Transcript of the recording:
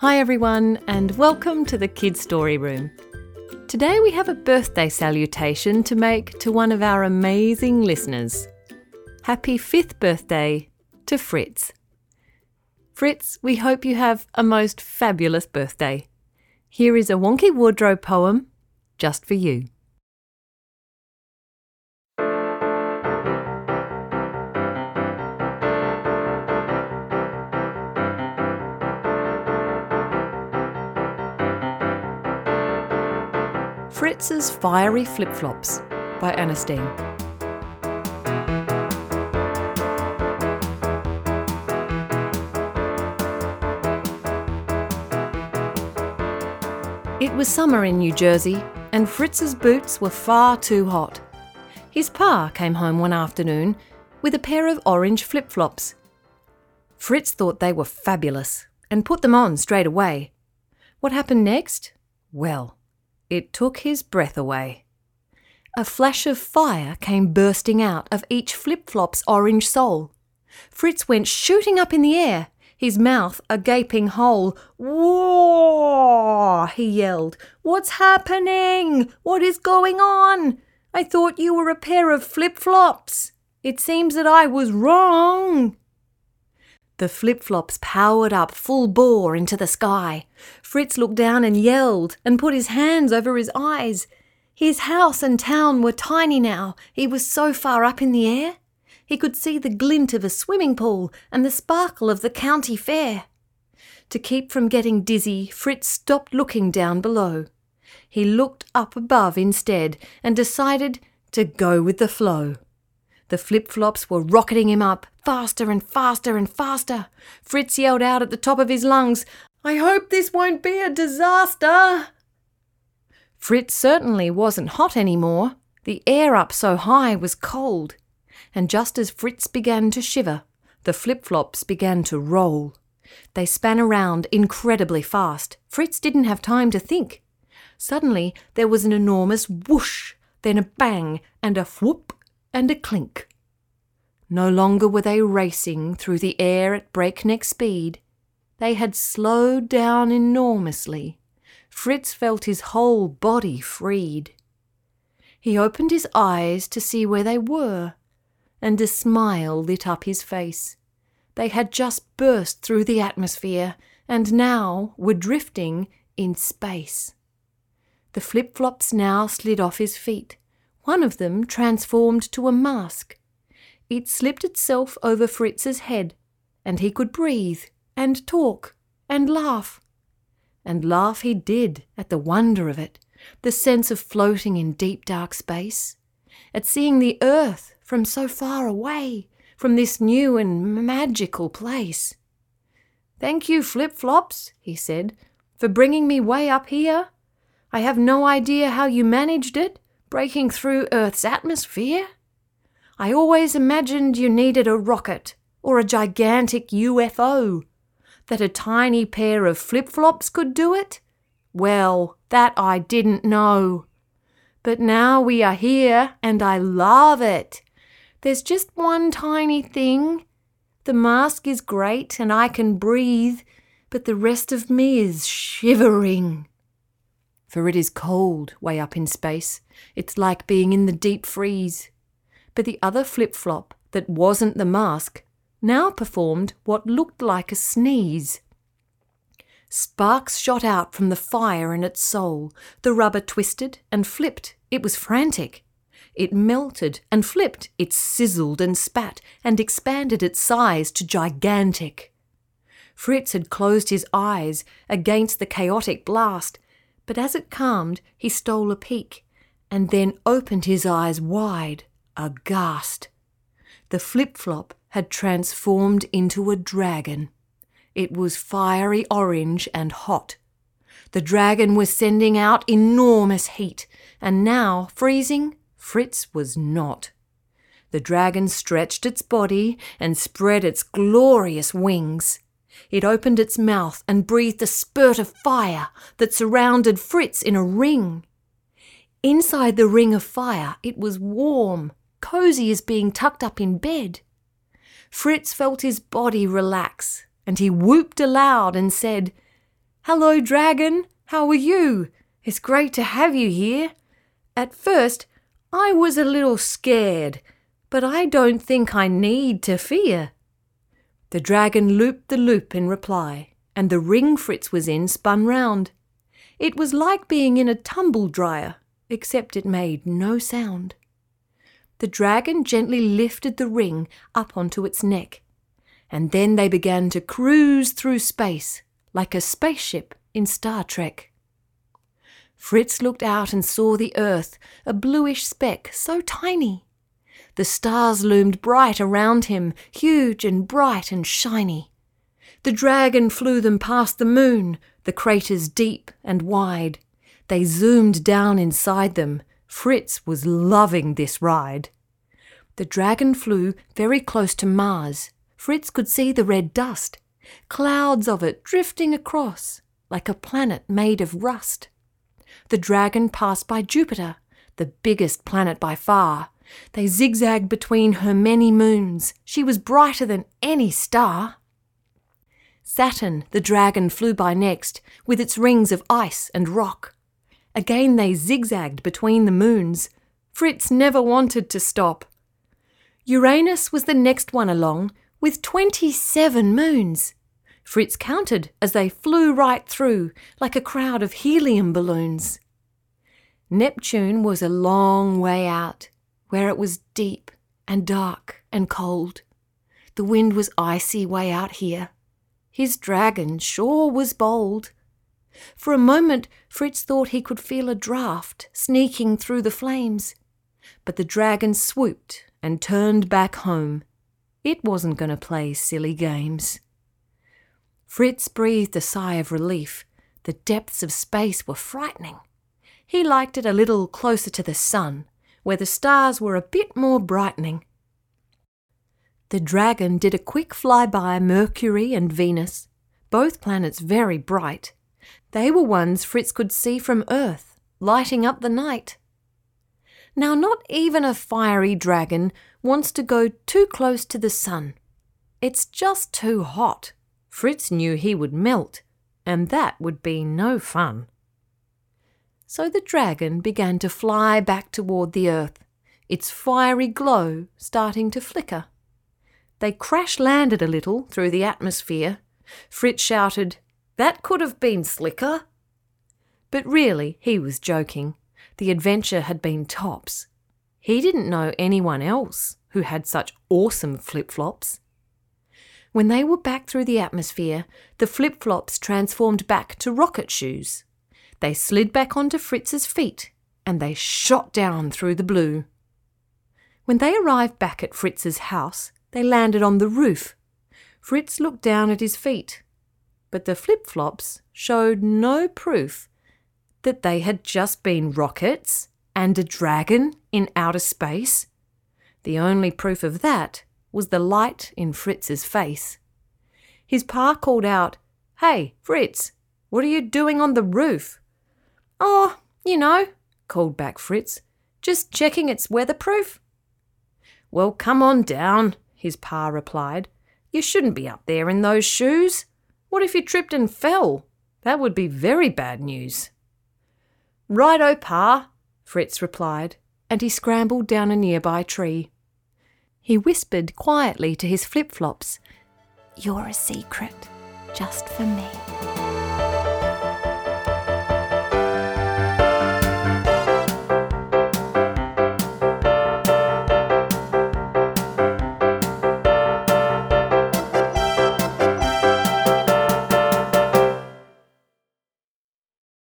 Hi, everyone, and welcome to the Kids Story Room. Today we have a birthday salutation to make to one of our amazing listeners. Happy fifth birthday to Fritz. Fritz, we hope you have a most fabulous birthday. Here is a Wonky Wardrobe poem just for you. Fritz's Fiery Flip Flops by Ernestine. It was summer in New Jersey, and Fritz's boots were far too hot. His pa came home one afternoon with a pair of orange flip flops. Fritz thought they were fabulous and put them on straight away. What happened next? Well, it took his breath away. A flash of fire came bursting out of each flip flop's orange sole. Fritz went shooting up in the air, his mouth a gaping hole. Whoa! he yelled. What's happening? What is going on? I thought you were a pair of flip flops. It seems that I was wrong. The flip flops powered up full bore into the sky. Fritz looked down and yelled and put his hands over his eyes. His house and town were tiny now. He was so far up in the air. He could see the glint of a swimming pool and the sparkle of the county fair. To keep from getting dizzy, Fritz stopped looking down below. He looked up above instead and decided to go with the flow. The flip flops were rocketing him up, faster and faster and faster. Fritz yelled out at the top of his lungs, I hope this won't be a disaster. Fritz certainly wasn't hot any more. The air up so high was cold. And just as Fritz began to shiver, the flip flops began to roll. They span around incredibly fast. Fritz didn't have time to think. Suddenly there was an enormous whoosh, then a bang, and a whoop and a clink. No longer were they racing through the air at breakneck speed. They had slowed down enormously. Fritz felt his whole body freed. He opened his eyes to see where they were, and a smile lit up his face. They had just burst through the atmosphere and now were drifting in space. The flip flops now slid off his feet one of them transformed to a mask. It slipped itself over Fritz's head, and he could breathe, and talk, and laugh. And laugh he did at the wonder of it, the sense of floating in deep dark space, at seeing the earth from so far away, from this new and magical place. Thank you, Flip Flops, he said, for bringing me way up here. I have no idea how you managed it, breaking through Earth's atmosphere? I always imagined you needed a rocket or a gigantic UFO. That a tiny pair of flip flops could do it? Well, that I didn't know. But now we are here and I love it. There's just one tiny thing. The mask is great and I can breathe, but the rest of me is shivering for it is cold way up in space. It's like being in the deep freeze. The other flip flop, that wasn't the mask, now performed what looked like a sneeze. Sparks shot out from the fire in its soul. The rubber twisted and flipped. It was frantic. It melted and flipped. It sizzled and spat and expanded its size to gigantic. Fritz had closed his eyes against the chaotic blast but as it calmed, he stole a peek, and then opened his eyes wide, aghast. The flip flop had transformed into a dragon. It was fiery orange and hot. The dragon was sending out enormous heat, and now, freezing, Fritz was not. The dragon stretched its body and spread its glorious wings. It opened its mouth and breathed a spurt of fire that surrounded Fritz in a ring. Inside the ring of fire, it was warm, cozy as being tucked up in bed. Fritz felt his body relax, and he whooped aloud and said, Hello, dragon. How are you? It's great to have you here. At first, I was a little scared, but I don't think I need to fear. The dragon looped the loop in reply, and the ring Fritz was in spun round. It was like being in a tumble dryer, except it made no sound. The dragon gently lifted the ring up onto its neck, and then they began to cruise through space like a spaceship in Star Trek. Fritz looked out and saw the earth, a bluish speck so tiny. The stars loomed bright around him, huge and bright and shiny. The dragon flew them past the moon, the craters deep and wide. They zoomed down inside them. Fritz was loving this ride. The dragon flew very close to Mars. Fritz could see the red dust, clouds of it drifting across like a planet made of rust. The dragon passed by Jupiter, the biggest planet by far. They zigzagged between her many moons. She was brighter than any star. Saturn, the dragon, flew by next, with its rings of ice and rock. Again they zigzagged between the moons. Fritz never wanted to stop. Uranus was the next one along, with 27 moons. Fritz counted as they flew right through, like a crowd of helium balloons. Neptune was a long way out, where it was deep and dark and cold. The wind was icy way out here. His dragon sure was bold. For a moment, Fritz thought he could feel a draught sneaking through the flames. But the dragon swooped and turned back home. It wasn't going to play silly games. Fritz breathed a sigh of relief. The depths of space were frightening. He liked it a little closer to the sun, where the stars were a bit more brightening. The dragon did a quick flyby Mercury and Venus, both planets very bright. They were ones Fritz could see from Earth, lighting up the night. Now, not even a fiery dragon wants to go too close to the sun. It's just too hot. Fritz knew he would melt, and that would be no fun. So the dragon began to fly back toward the earth, its fiery glow starting to flicker. They crash landed a little through the atmosphere. Fritz shouted, That could have been slicker. But really, he was joking. The adventure had been tops. He didn't know anyone else who had such awesome flip flops. When they were back through the atmosphere, the flip flops transformed back to rocket shoes. They slid back onto Fritz's feet and they shot down through the blue. When they arrived back at Fritz's house, they landed on the roof. Fritz looked down at his feet, but the flip flops showed no proof that they had just been rockets and a dragon in outer space. The only proof of that was the light in Fritz's face. His pa called out, Hey, Fritz, what are you doing on the roof? Oh, you know, called back Fritz, just checking it's weatherproof. Well, come on down, his pa replied. You shouldn't be up there in those shoes. What if you tripped and fell? That would be very bad news. Righto, pa, Fritz replied, and he scrambled down a nearby tree. He whispered quietly to his flip flops, You're a secret, just for me.